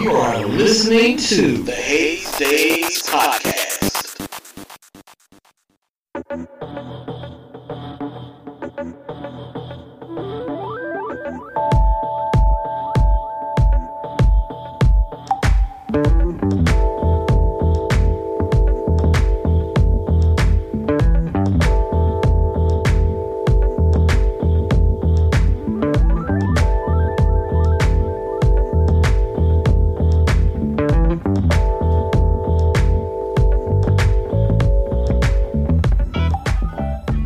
You are listening to the Haze Daze Podcast.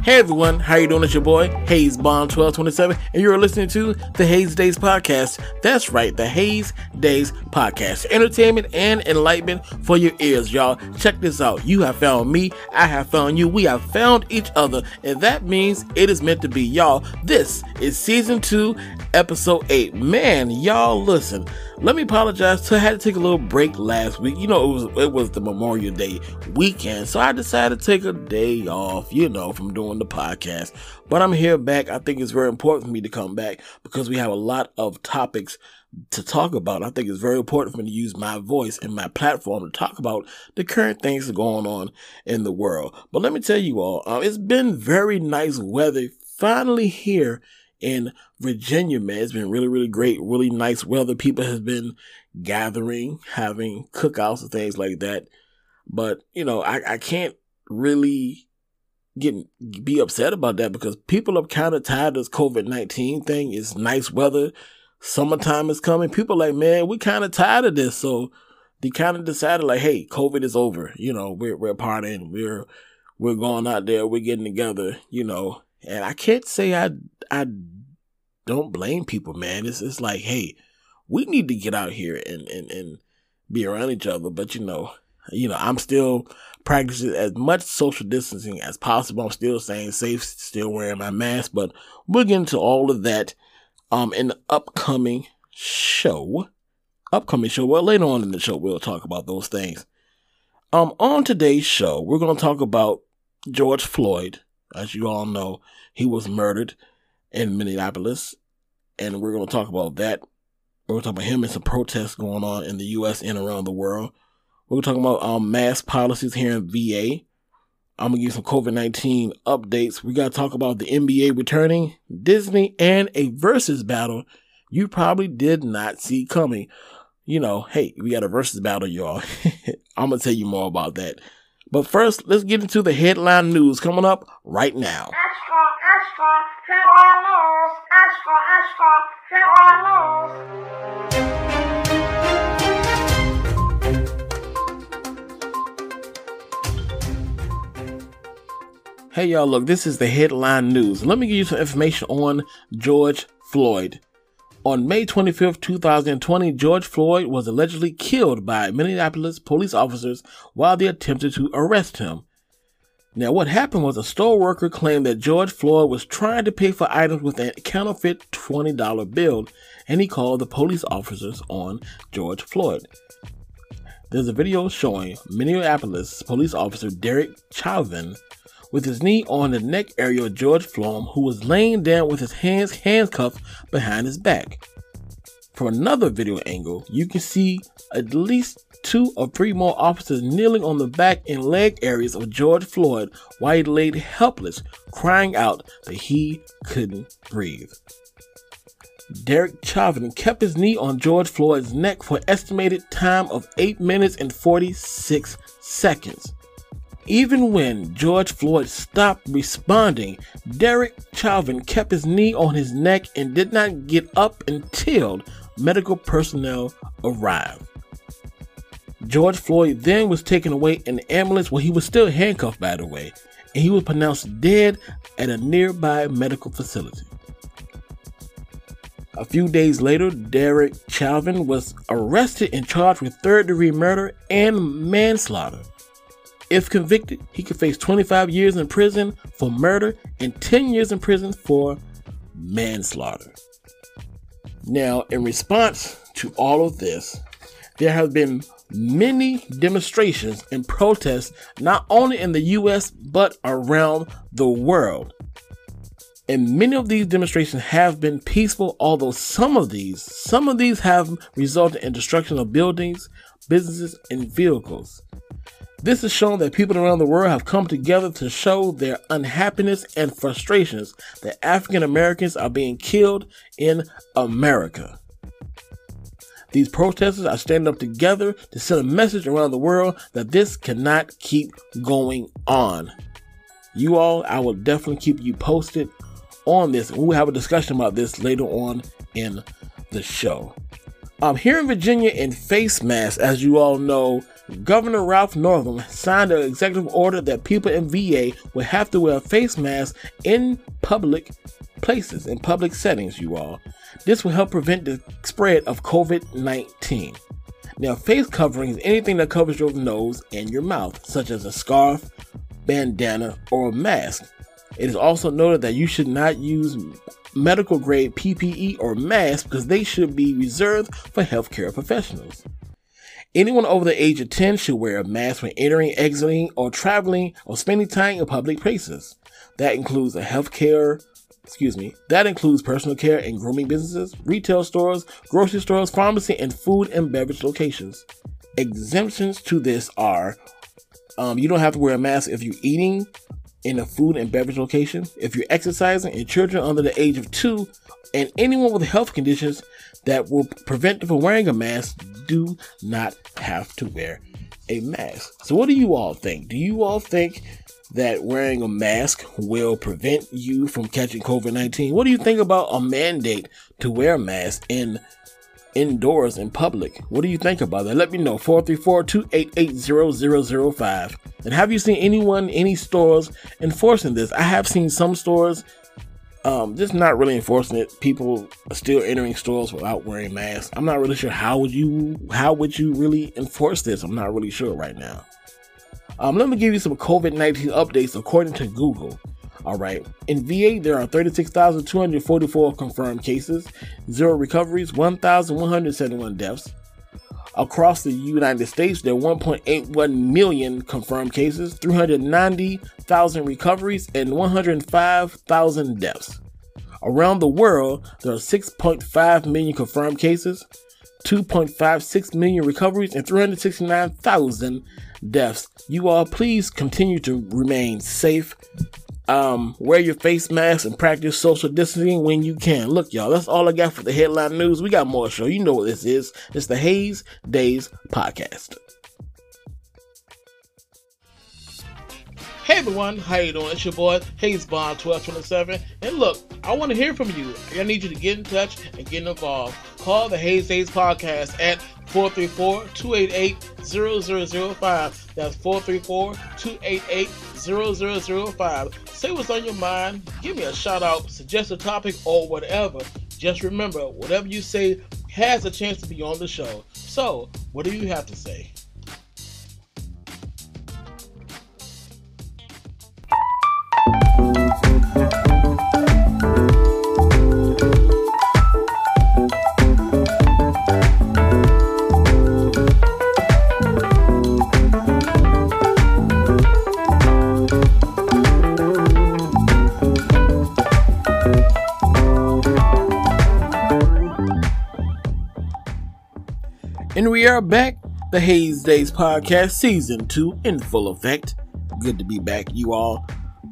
Hey everyone, how you doing? It's your boy Haze Bond 1227, and you're listening to the Haze Daze Podcast. That's right, the Haze Daze Podcast. Entertainment and enlightenment for your ears, y'all. Check this out. You have found me, I have found you, we have found each other, and that means it is meant to be, y'all. This is season two, episode eight. Man, y'all listen. Let me apologize. So I had to take a little break last week. You know, it was it was the Memorial Day weekend, so I decided to take a day off. You know, from doing the podcast. But I'm here back. I think it's very important for me to come back because we have a lot of topics to talk about. I think it's very important for me to use my voice and my platform to talk about the current things going on in the world. But let me tell you all, uh, it's been very nice weather finally here in Virginia, man. It's been really, really great, really nice weather. People have been gathering, having cookouts and things like that. But, you know, I, I can't really get be upset about that because people are kind of tired of this COVID nineteen thing. It's nice weather, summertime is coming. People like, man, we kind of tired of this. So they kind of decided like, hey, COVID is over. You know, we're we're partying, we're we're going out there, we're getting together. You know, and I can't say I I don't blame people, man. It's it's like, hey, we need to get out here and and and be around each other. But you know, you know, I'm still practicing as much social distancing as possible. I'm still staying safe, still wearing my mask. But we'll get into all of that um in the upcoming show. Upcoming show. Well, later on in the show, we'll talk about those things. Um, on today's show, we're gonna talk about George Floyd. As you all know, he was murdered in Minneapolis, and we're going to talk about that. We're going to talk about him and some protests going on in the U.S. and around the world. We're talking about um, mask policies here in VA. I'm gonna give you some COVID 19 updates. We gotta talk about the NBA returning, Disney, and a versus battle you probably did not see coming. You know, hey, we got a versus battle, y'all. I'm gonna tell you more about that. But first, let's get into the headline news coming up right now. Extra, extra, headline news. Extra, extra, headline news. Hey y'all, look, this is the headline news. Let me give you some information on George Floyd. On May 25th, 2020, George Floyd was allegedly killed by Minneapolis police officers while they attempted to arrest him. Now, what happened was a store worker claimed that George Floyd was trying to pay for items with a counterfeit $20 bill, and he called the police officers on George Floyd. There's a video showing Minneapolis police officer Derek Chauvin with his knee on the neck area of George Floyd, who was laying down with his hands handcuffed behind his back. From another video angle, you can see at least two or three more officers kneeling on the back and leg areas of George Floyd while he laid helpless, crying out that he couldn't breathe. Derek Chauvin kept his knee on George Floyd's neck for an estimated time of 8 minutes and 46 seconds. Even when George Floyd stopped responding, Derek Chauvin kept his knee on his neck and did not get up until medical personnel arrived. George Floyd then was taken away in an ambulance where he was still handcuffed, by the way, and he was pronounced dead at a nearby medical facility. A few days later, Derek Chauvin was arrested and charged with third degree murder and manslaughter. If convicted, he could face 25 years in prison for murder and 10 years in prison for manslaughter. Now, in response to all of this, there have been many demonstrations and protests not only in the US but around the world. And many of these demonstrations have been peaceful, although some of these, some of these have resulted in destruction of buildings, businesses, and vehicles. This has shown that people around the world have come together to show their unhappiness and frustrations that African Americans are being killed in America. These protesters are standing up together to send a message around the world that this cannot keep going on. You all, I will definitely keep you posted on this. We'll have a discussion about this later on in the show. Um, here in Virginia, in face masks, as you all know, Governor Ralph Northam signed an executive order that people in VA will have to wear face masks in public places, in public settings, you all. This will help prevent the spread of COVID 19. Now, face covering is anything that covers your nose and your mouth, such as a scarf, bandana, or a mask. It is also noted that you should not use medical grade PPE or masks because they should be reserved for healthcare professionals. Anyone over the age of 10 should wear a mask when entering, exiting, or traveling or spending time in public places. That includes a healthcare, excuse me, that includes personal care and grooming businesses, retail stores, grocery stores, pharmacy, and food and beverage locations. Exemptions to this are um, you don't have to wear a mask if you're eating in a food and beverage location, if you're exercising, and children under the age of two, and anyone with health conditions that will prevent them from wearing a mask do not have to wear a mask. So, what do you all think? Do you all think that wearing a mask will prevent you from catching COVID 19? What do you think about a mandate to wear a mask in indoors in public. What do you think about that? Let me know. 434-288-0005. And have you seen anyone, any stores enforcing this? I have seen some stores um, just not really enforcing it. People are still entering stores without wearing masks. I'm not really sure how would you how would you really enforce this? I'm not really sure right now. Um, let me give you some COVID 19 updates according to Google. All right. In VA, there are 36,244 confirmed cases, zero recoveries, 1,171 deaths. Across the United States, there are 1.81 million confirmed cases, 390,000 recoveries, and 105,000 deaths. Around the world, there are 6.5 million confirmed cases, 2.56 million recoveries, and 369,000 deaths. You all, please continue to remain safe um, wear your face mask and practice social distancing when you can. Look, y'all, that's all I got for the headline news. We got more show. You know what this is. It's the Haze Daze Podcast. Hey everyone, how you doing? It's your boy Haze Bond 1227. And look, I want to hear from you. I need you to get in touch and get involved. Call the Haze Daze Podcast at 434-288-0005. That's 434-288-0005. Say what's on your mind. Give me a shout out, suggest a topic or whatever. Just remember, whatever you say has a chance to be on the show. So, what do you have to say? And we are back, the Haze Daze podcast, season two, in full effect. Good to be back, you all.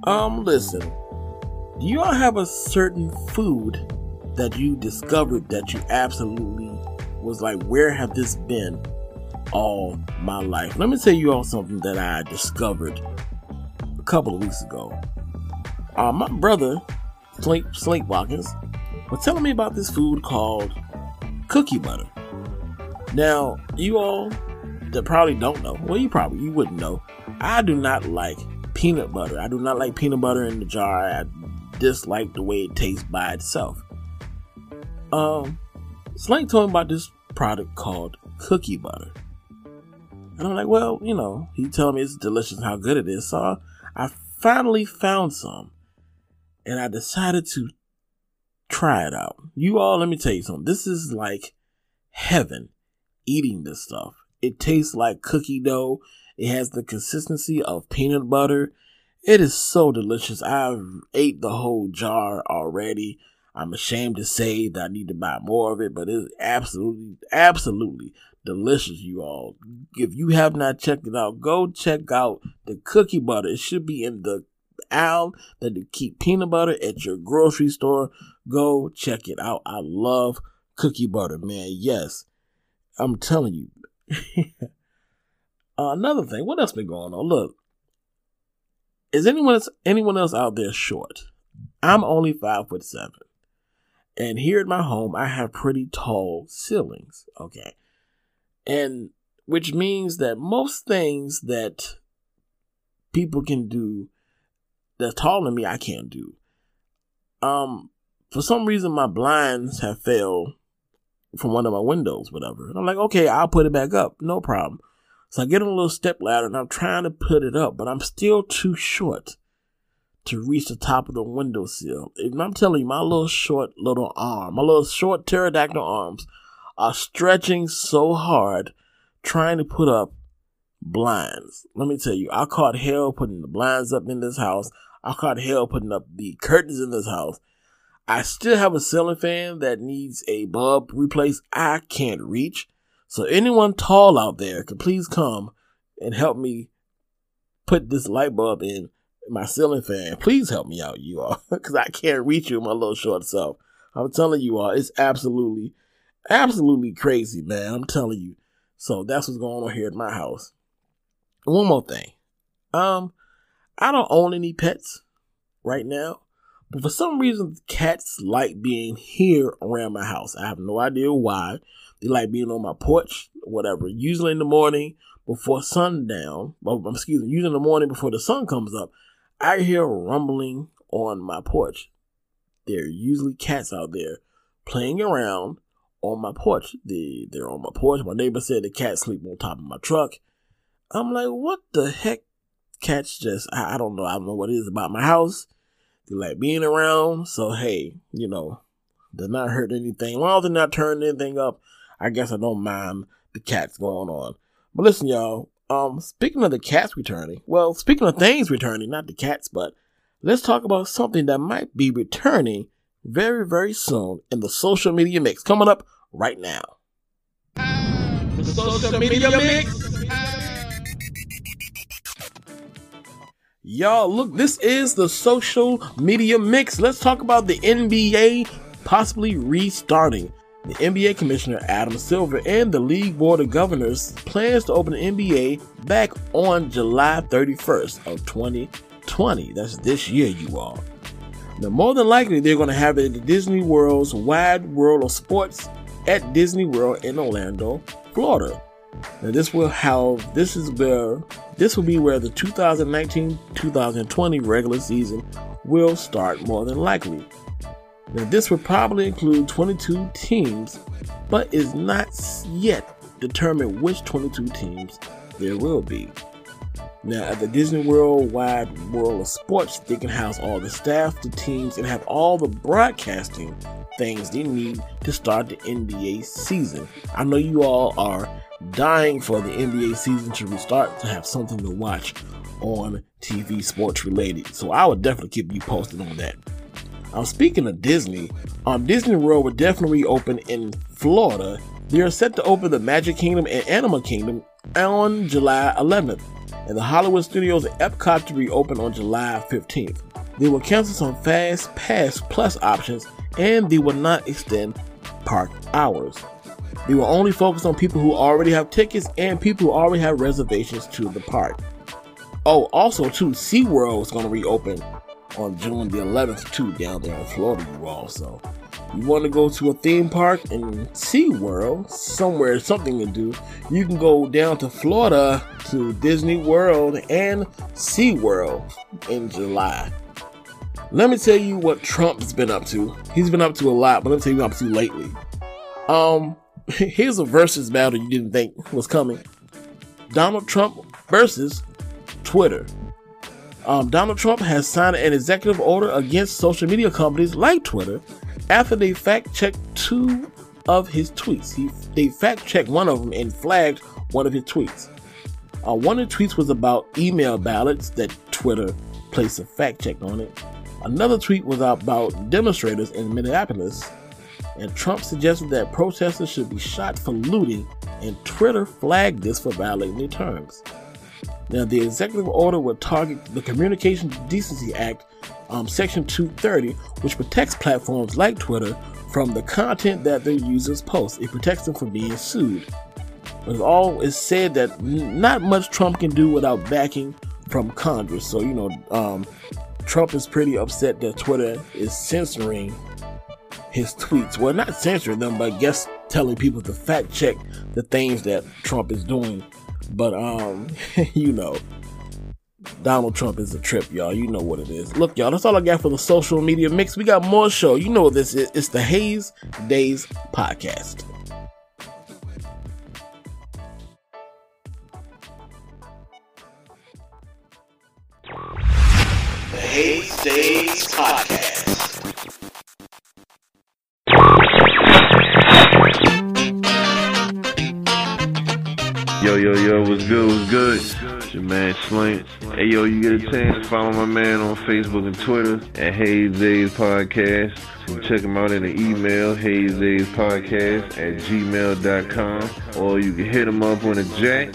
Um, listen, do you all have a certain food that you discovered that you absolutely was like, where have this been all my life? Let me tell you all something that I discovered a couple of weeks ago. Uh, my brother, Slink, Slink Watkins, was telling me about this food called cookie butter. Now, you all that probably don't know, well, you probably you wouldn't know. I do not like peanut butter. I do not like peanut butter in the jar. I dislike the way it tastes by itself. Um, Slank told me about this product called cookie butter. And I'm like, well, you know, he told me it's delicious how good it is. So I finally found some. And I decided to try it out. You all, let me tell you something. This is like heaven eating this stuff. It tastes like cookie dough. It has the consistency of peanut butter. It is so delicious. I've ate the whole jar already. I'm ashamed to say that I need to buy more of it, but it's absolutely, absolutely delicious, you all. If you have not checked it out, go check out the cookie butter. It should be in the aisle that you keep peanut butter at your grocery store. Go check it out. I love cookie butter, man. Yes, I'm telling you. uh, another thing, what else been going on? Look, is anyone else, anyone else out there short? I'm only five foot seven. And here at my home, I have pretty tall ceilings. Okay. And which means that most things that people can do that's taller than me, I can't do. Um, for some reason, my blinds have failed from one of my windows, whatever. And I'm like, okay, I'll put it back up, no problem. So I get on a little step ladder and I'm trying to put it up, but I'm still too short to reach the top of the windowsill. And I'm telling you, my little short little arm, my little short pterodactyl arms are stretching so hard trying to put up blinds. Let me tell you, I caught hell putting the blinds up in this house. I caught hell putting up the curtains in this house. I still have a ceiling fan that needs a bulb replaced. I can't reach. So anyone tall out there can please come and help me put this light bulb in my ceiling fan. Please help me out, you all, because I can't reach you, my little short self. I'm telling you all, it's absolutely, absolutely crazy, man. I'm telling you. So that's what's going on here at my house. one more thing. Um, I don't own any pets right now, but for some reason, cats like being here around my house. I have no idea why. They like being on my porch, whatever. Usually in the morning before sundown, well, excuse me, usually in the morning before the sun comes up, I hear rumbling on my porch. There are usually cats out there playing around on my porch. They, they're on my porch. My neighbor said the cats sleep on top of my truck. I'm like, what the heck? Cats just, I, I don't know. I don't know what it is about my house. They like being around. So, hey, you know, they're not hurt anything. Long as they're not turning anything up, I guess I don't mind the cats going on. But listen, y'all, um, speaking of the cats returning, well, speaking of things returning, not the cats, but let's talk about something that might be returning very, very soon in the social media mix. Coming up right now. The social media mix. Y'all, look, this is the social media mix. Let's talk about the NBA possibly restarting. The NBA Commissioner Adam Silver and the League Board of Governors plans to open the NBA back on July 31st of 2020. That's this year, you all. Now, more than likely, they're going to have it at Disney World's Wide World of Sports at Disney World in Orlando, Florida. Now, this will have this is where this will be where the 2019-2020 regular season will start more than likely. Now, this would probably include 22 teams, but is not yet determined which 22 teams there will be. Now, at the Disney World Wide World of Sports, they can house all the staff, the teams, and have all the broadcasting things they need to start the NBA season. I know you all are dying for the NBA season to restart to have something to watch on TV sports related. So I would definitely keep you posted on that. Um, speaking of Disney, um, Disney World will definitely open in Florida. They are set to open the Magic Kingdom and Animal Kingdom on July 11th, and the Hollywood Studios at Epcot to reopen on July 15th. They will cancel some Fast Pass Plus options, and they will not extend park hours. They will only focus on people who already have tickets and people who already have reservations to the park. Oh, also too, SeaWorld is going to reopen on June the 11th too down there in Florida you all. So you want to go to a theme park and SeaWorld, somewhere, something to do, you can go down to Florida to Disney World and SeaWorld in July. Let me tell you what Trump's been up to. He's been up to a lot, but let me tell you what up to lately. Um, here's a versus battle you didn't think was coming. Donald Trump versus Twitter um, Donald Trump has signed an executive order against social media companies like Twitter after they fact checked two of his tweets. He, they fact checked one of them and flagged one of his tweets. Uh, one of the tweets was about email ballots that Twitter placed a fact check on it. Another tweet was about demonstrators in Minneapolis, and Trump suggested that protesters should be shot for looting, and Twitter flagged this for violating their terms. Now, the executive order would target the Communications Decency Act, um, Section 230, which protects platforms like Twitter from the content that their users post. It protects them from being sued. But all is said that not much Trump can do without backing from Congress. So, you know, um, Trump is pretty upset that Twitter is censoring his tweets. Well, not censoring them, but I guess telling people to fact check the things that Trump is doing but um, you know, Donald Trump is a trip, y'all. You know what it is. Look, y'all, that's all I got for the social media mix. We got more show. You know what this is. It's the Haze Daze Podcast. The Haze Daze Podcast. Your man Slink. Hey, yo, you get a chance, follow my man on Facebook and Twitter at Haze Daze Podcast. You can check him out in the email, Hayes Podcast at gmail.com. Or you can hit him up on the jack,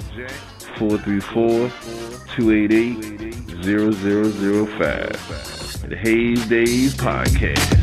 434-288-0005. The Haze Daze Podcast.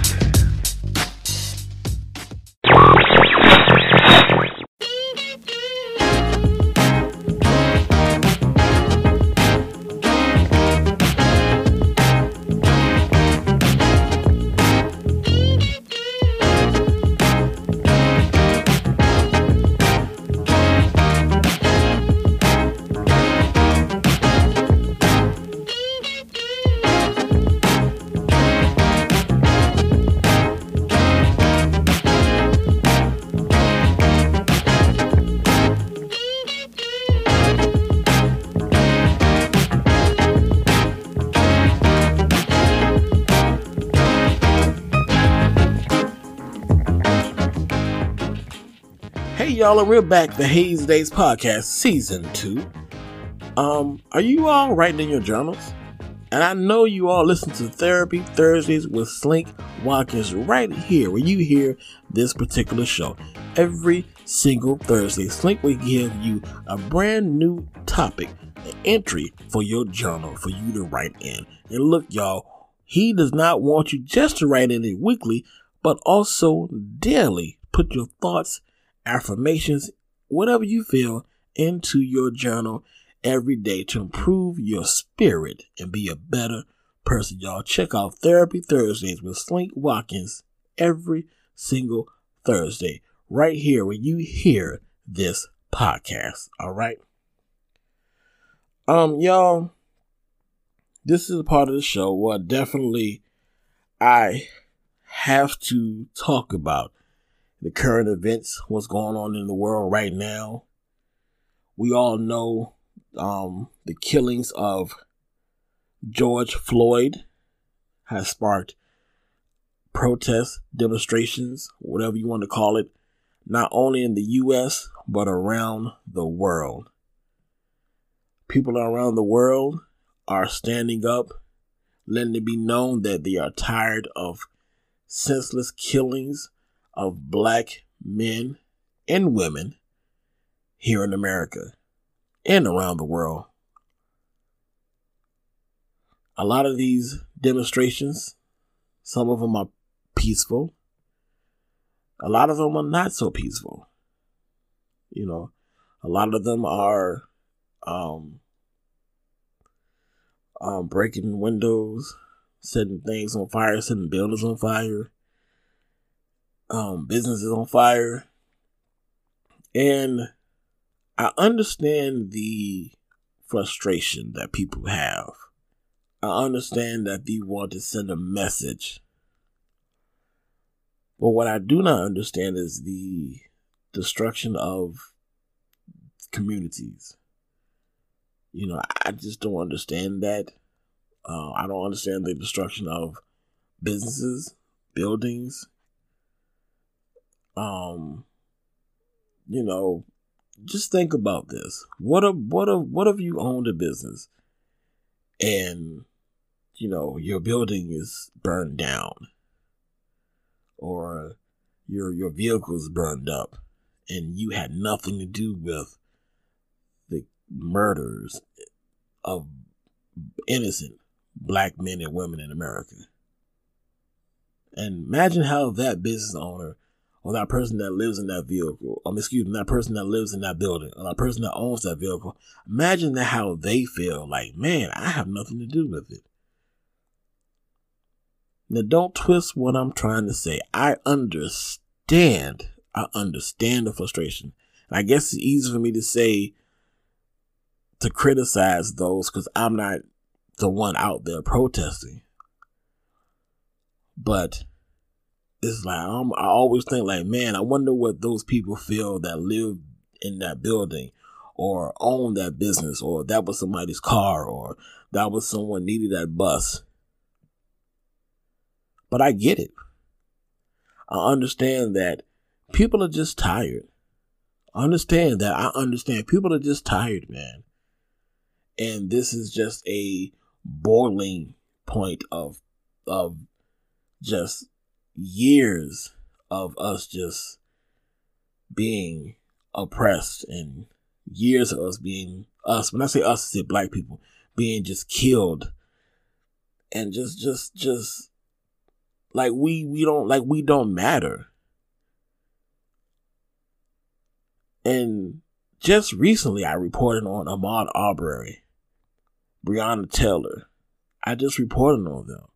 Y'all, and we're back. The Haze Daze Podcast, Season 2. Um, are you all writing in your journals? And I know you all listen to Therapy Thursdays with Slink Watkins right here, where you hear this particular show. Every single Thursday, Slink will give you a brand new topic, an entry for your journal for you to write in. And look, y'all, he does not want you just to write in it weekly, but also daily. Put your thoughts, affirmations, whatever you feel, into your journal every day to improve your spirit and be a better person, y'all. Check out Therapy Thursdays with Slink Watkins every single Thursday, right here when you hear this podcast. All right. Um, y'all, this is a part of the show where definitely I have to talk about the current events, what's going on in the world right now. We all know um, the killings of George Floyd has sparked protests, demonstrations, whatever you want to call it, not only in the U.S., but around the world. People around the world are standing up, letting it be known that they are tired of senseless killings of black men and women here in America and around the world. A lot of these demonstrations, some of them are peaceful, a lot of them are not so peaceful. You know, a lot of them are um, um, breaking windows, setting things on fire, setting buildings on fire, um, businesses on fire. And I understand the frustration that people have. I understand that they want to send a message. But what I do not understand is the destruction of communities. You know, I just don't understand that. Uh, I don't understand the destruction of businesses, buildings. Um, you know, just think about this. What if what if what if you owned a business and you know, your building is burned down or your your vehicle's burned up and you had nothing to do with the murders of innocent black men and women in America. And imagine how that business owner or that person that lives in that vehicle, um, excuse me, that person that lives in that building, or that person that owns that vehicle, imagine that how they feel like, man, I have nothing to do with it. Now, don't twist what I'm trying to say. I understand. I understand the frustration. And I guess it's easy for me to say to criticize those because I'm not the one out there protesting. But it's like I'm, I always think like, man, I wonder what those people feel that live in that building or own that business or that was somebody's car or that was someone needed that bus. But I get it. I understand that people are just tired. I understand that. I understand people are just tired, man. And this is just a boiling point of of just years of us just being oppressed and years of us being us when i say us i say black people being just killed. And just just just like we we don't like we don't matter. And just recently i reported on ahmaud arbery breonna taylor. I just reported on them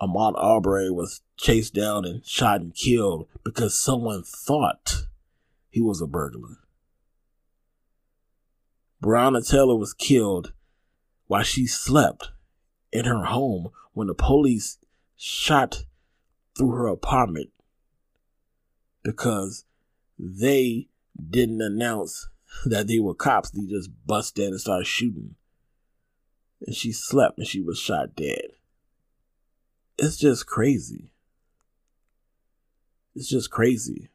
Ahmaud Arbery was chased down and shot and killed because someone thought he was a burglar. Breonna Taylor was killed while she slept in her home when the police shot through her apartment because they didn't announce that they were cops. They just bust in and started shooting. And she slept and she was shot dead it's just crazy. It's just crazy.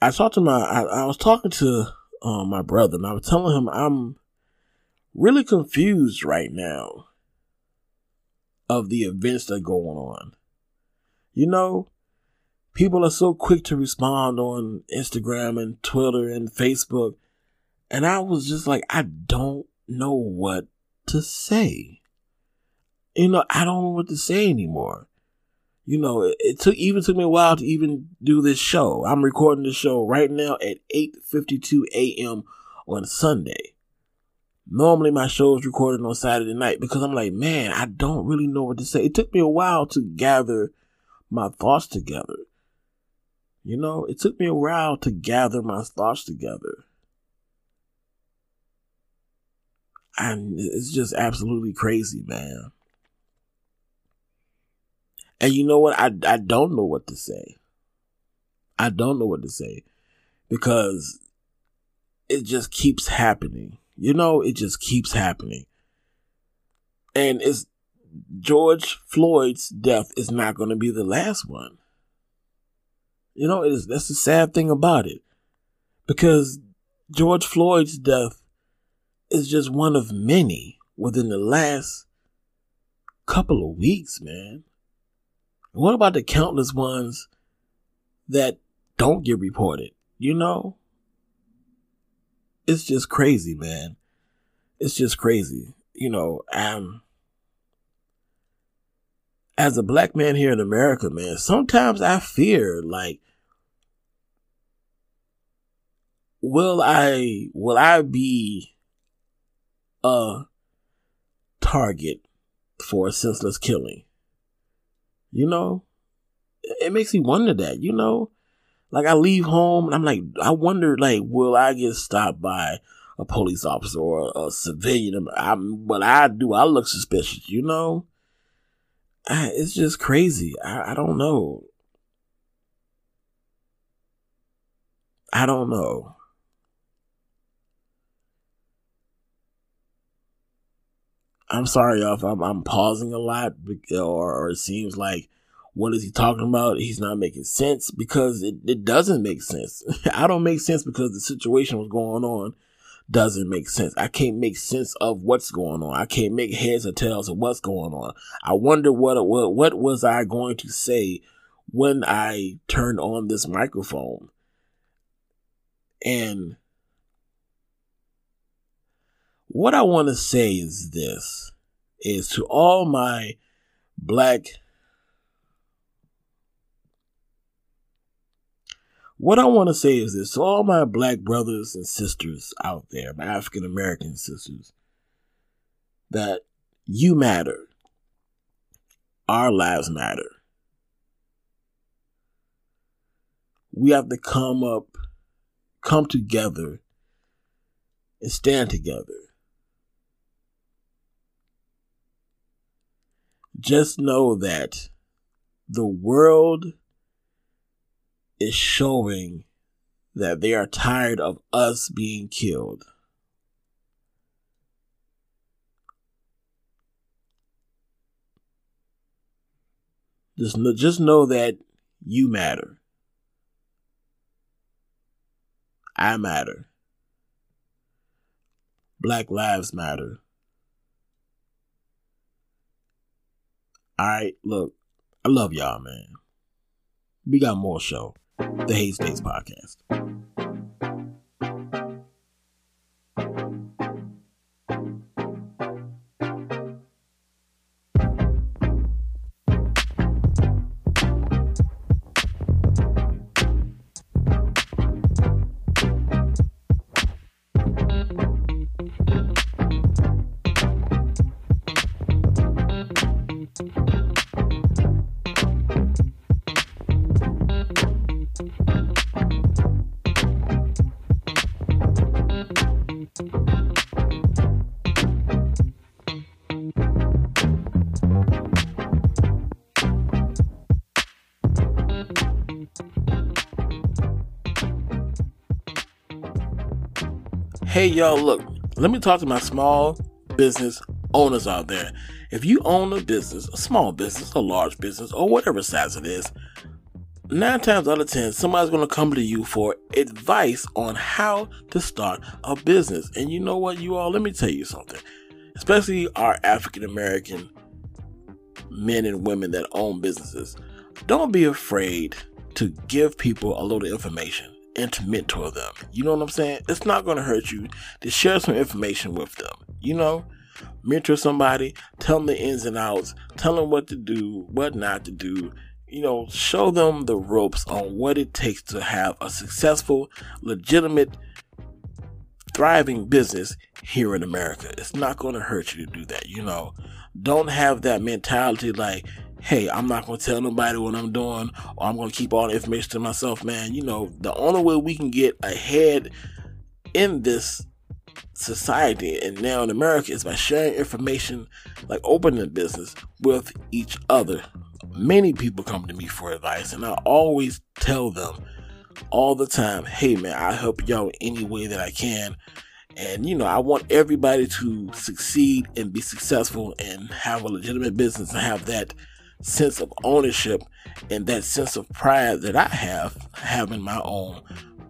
I talked to my, I, I was talking to um, my brother, and I was telling him I'm really confused right now of the events that are going on. You know, people are so quick to respond on Instagram and Twitter and Facebook, and I was just like, I don't know what to say you know, I don't know what to say anymore. You know, it, it took even took me a while to even do this show. I'm recording this show right now at 8:52 a.m. on Sunday. Normally my show is recorded on Saturday night because I'm like, man, I don't really know what to say. It took me a while to gather my thoughts together. You know, it took me a while to gather my thoughts together. And it's just absolutely crazy, man. And you know what? I, I don't know what to say. I don't know what to say because it just keeps happening. You know, it just keeps happening. And it's George Floyd's death is not going to be the last one. You know, it is that's the sad thing about it. Because George Floyd's death is just one of many within the last couple of weeks, man. What about the countless ones that don't get reported? You know? It's just crazy, man. It's just crazy. You know, um as a black man here in America, man, sometimes I fear like will I will I be a target for a senseless killing? You know, it makes me wonder that, you know, like I leave home and I'm like, I wonder, like, will I get stopped by a police officer or a civilian? I'm, what I do, I look suspicious, you know? I, it's just crazy. I, I don't know. I don't know. I'm sorry, y'all, if I'm, I'm pausing a lot, or, or, it seems like what is he talking about? He's not making sense because it, it doesn't make sense. I don't make sense because the situation was going on doesn't make sense. I can't make sense of what's going on. I can't make heads or tails of what's going on. I wonder what what what was I going to say when I turned on this microphone. And what I want to say is this is to all my black What I want to say is this to all my black brothers and sisters out there, my African American sisters, that you matter. Our lives matter. We have to come up, come together, and stand together. Just know that the world is showing that they are tired of us being killed. Just know, just know that you matter. I matter. Black lives matter. All right, look, I love y'all, man. We got more show the Haze Daze podcast. Hey, y'all, look, let me talk to my small business owners out there. If you own a business, a small business, a large business, or whatever size it is, nine times out of ten, somebody's going to come to you for advice on how to start a business. And you know what, you all, let me tell you something. Especially our African American men and women that own businesses, don't be afraid to give people a little information and to mentor them. You know what I'm saying? It's not going to hurt you to share some information with them. You know, mentor somebody, tell them the ins and outs, tell them what to do, what not to do. You know, show them the ropes on what it takes to have a successful, legitimate, thriving business here in America. It's not going to hurt you to do that. You know, don't have that mentality like, hey, I'm not to tell nobody what I'm doing or I'm to keep all the information to myself, man. You know, the only way we can get ahead in this society and now in America is by sharing information, like opening a business with each other. Many people come to me for advice, and I always tell them all the time, hey, man, i help y'all any way that I can. And, you know, I want everybody to succeed and be successful and have a legitimate business and have that sense of ownership and that sense of pride that I have having my own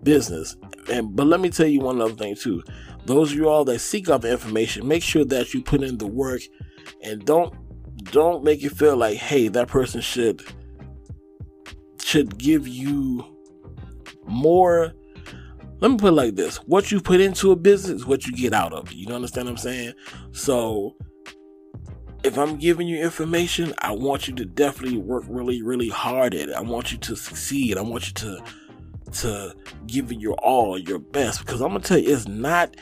business. And but let me tell you one other thing too. Those of you all that seek out information, make sure that you put in the work and don't don't make it feel like, hey, that person should should give you more let me put it like this what you put into a business what you get out of it you understand what i'm saying so if I'm giving you information, I want you to definitely work really, really hard at it. I want you to succeed. I want you to to give it your all, your best. Because I'm gonna tell you, it's not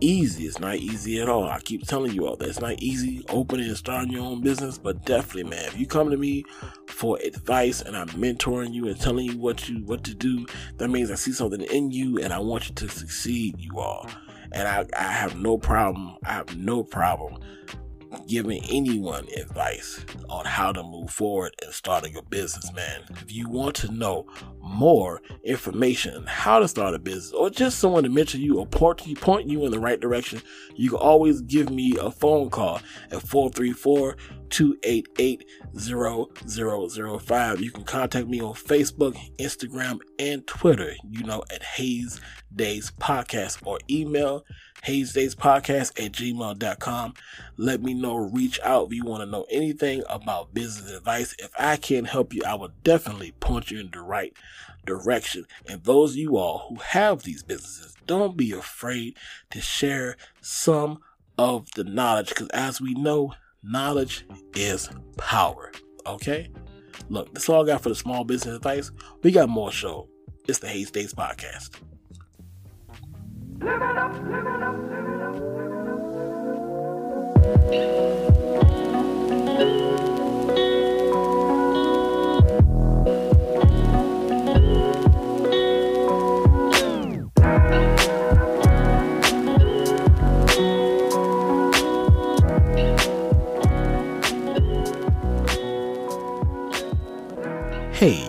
easy. It's not easy at all. I keep telling you all that it's not easy opening and starting your own business, but definitely, man, if you come to me for advice and I'm mentoring you and telling you what you what to do, that means I see something in you and I want you to succeed, you all. And I, I have no problem. I have no problem giving anyone advice on how to move forward and starting a business, man. If you want to know more information on how to start a business or just someone to mentor you or point you, point you in the right direction, you can always give me a phone call at 434 288-0005. You can contact me on Facebook, Instagram, and Twitter, you know, at Haze Daze Podcast or email Haze Daze Podcast at gmail.com. Let me know, reach out if you want to know anything about business advice. If I can help you, I will definitely point you in the right direction. And those of you all who have these businesses, don't be afraid to share some of the knowledge because as we know, knowledge is power. Okay? Look, that's all I got for the small business advice. We got more show. It's the Haze Daze Podcast. Hey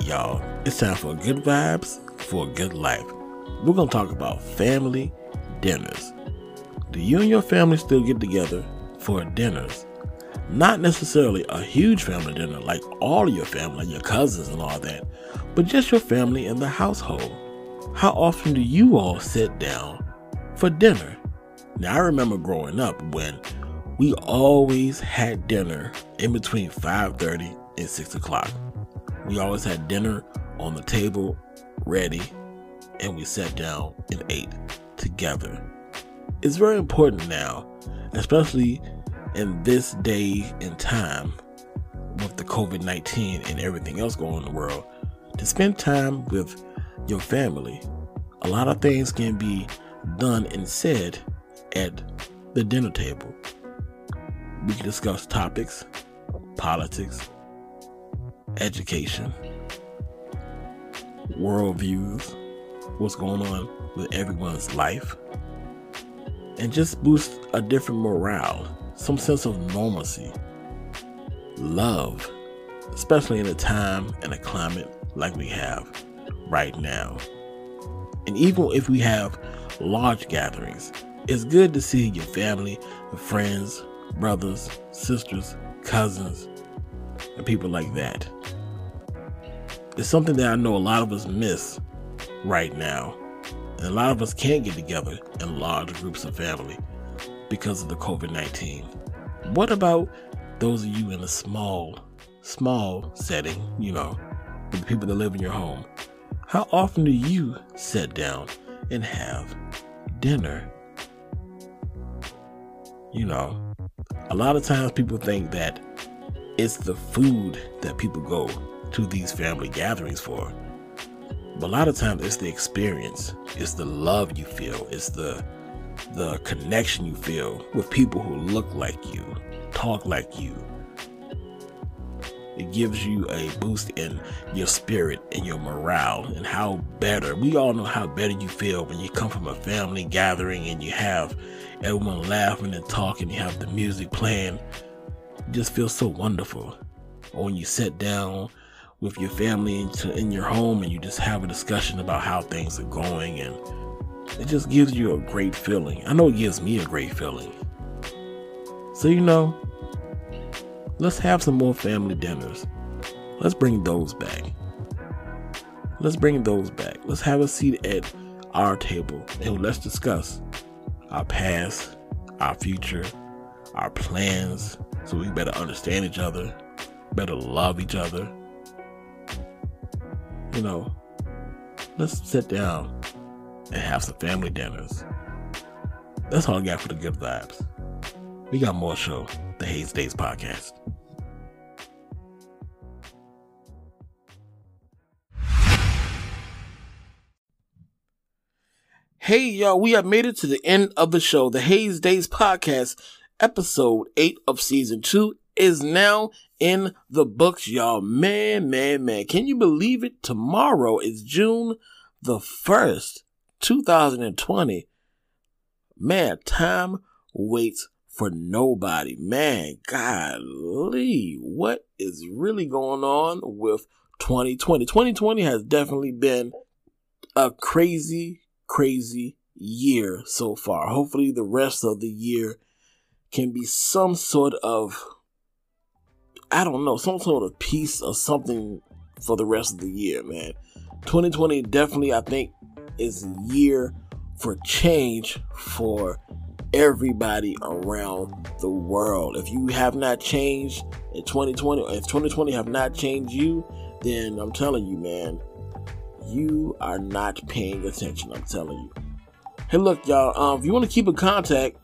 y'all, it's time for good vibes for a good life. We're gonna talk about family dinners. Do you and your family still get together for dinners? Not necessarily a huge family dinner like all your family, your cousins and all that, but just your family in the household. How often do you all sit down for dinner? Now I remember growing up when we always had dinner in between 5:30 and 6 o'clock. We always had dinner on the table ready and we sat down and ate together. It's very important now, especially in this day and time with the COVID 19 and everything else going on in the world, to spend time with your family. A lot of things can be done and said at the dinner table. We can discuss topics, politics, education, worldviews, what's going on with everyone's life, and just boost a different morale, some sense of normalcy, love, especially in a time and a climate like we have right now. And even if we have large gatherings, it's good to see your family, friends, brothers, sisters, cousins, and people like that. It's something that I know a lot of us miss right now. And a lot of us can't get together in large groups of family because of the COVID 19. What about those of you in a small, small setting, you know, with the people that live in your home? How often do you sit down and have dinner? You know, a lot of times people think that it's the food that people go to these family gatherings for. But a lot of times it's the experience, it's the love you feel, it's the the connection you feel with people who look like you, talk like you. It gives you a boost in your spirit and your morale and how better. We all know how better you feel when you come from a family gathering and you have everyone laughing and talking, you have the music playing. It just feels so wonderful. Or when you sit down with your family into in your home and you just have a discussion about how things are going and it just gives you a great feeling. I know it gives me a great feeling. So you know, let's have some more family dinners. Let's bring those back. Let's bring those back. Let's have a seat at our table and let's discuss our past, our future, our plans, so we better understand each other, better love each other, you know, let's sit down and have some family dinners. That's all I got for the good vibes. We got more show, the Haze Daze podcast. Hey y'all, we have made it to the end of the show. The Haze Daze podcast, episode 8 of season 2 is now in the books, y'all. Man, man, man. Can you believe it? Tomorrow is June the 1st, 2020. Man, time waits for nobody. Man, golly, what is really going on with 2020? 2020 has definitely been a crazy, crazy year so far. Hopefully, the rest of the year can be some sort of I don't know, some sort of peace or something for the rest of the year, man. 2020 definitely, I think, is a year for change for everybody around the world. If you have not changed in 2020, if 2020 have not changed you, then I'm telling you, man, you are not paying attention. I'm telling you. Hey, look, y'all. Um, if you want to keep in contact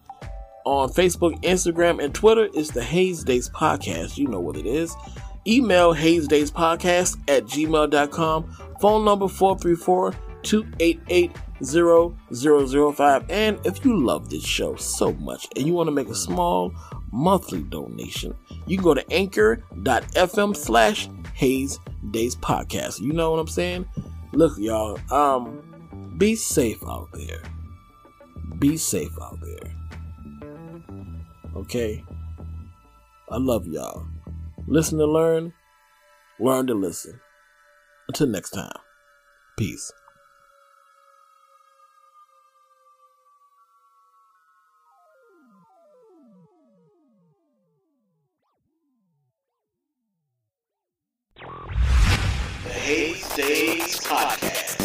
on Facebook, Instagram, and Twitter, it's the Haze Daze Podcast. You know what it is. Email Haze Daze Podcast at gmail.com. Phone number 434 288 0005. And if you love this show so much and you want to make a small monthly donation, you can go to anchor.fm slash Haze Daze Podcast. You know what I'm saying? Look, y'all, um, be safe out there. Be safe out there. Okay? I love y'all. Listen to learn, learn to listen. Until next time, peace. The Haze Daze Podcast.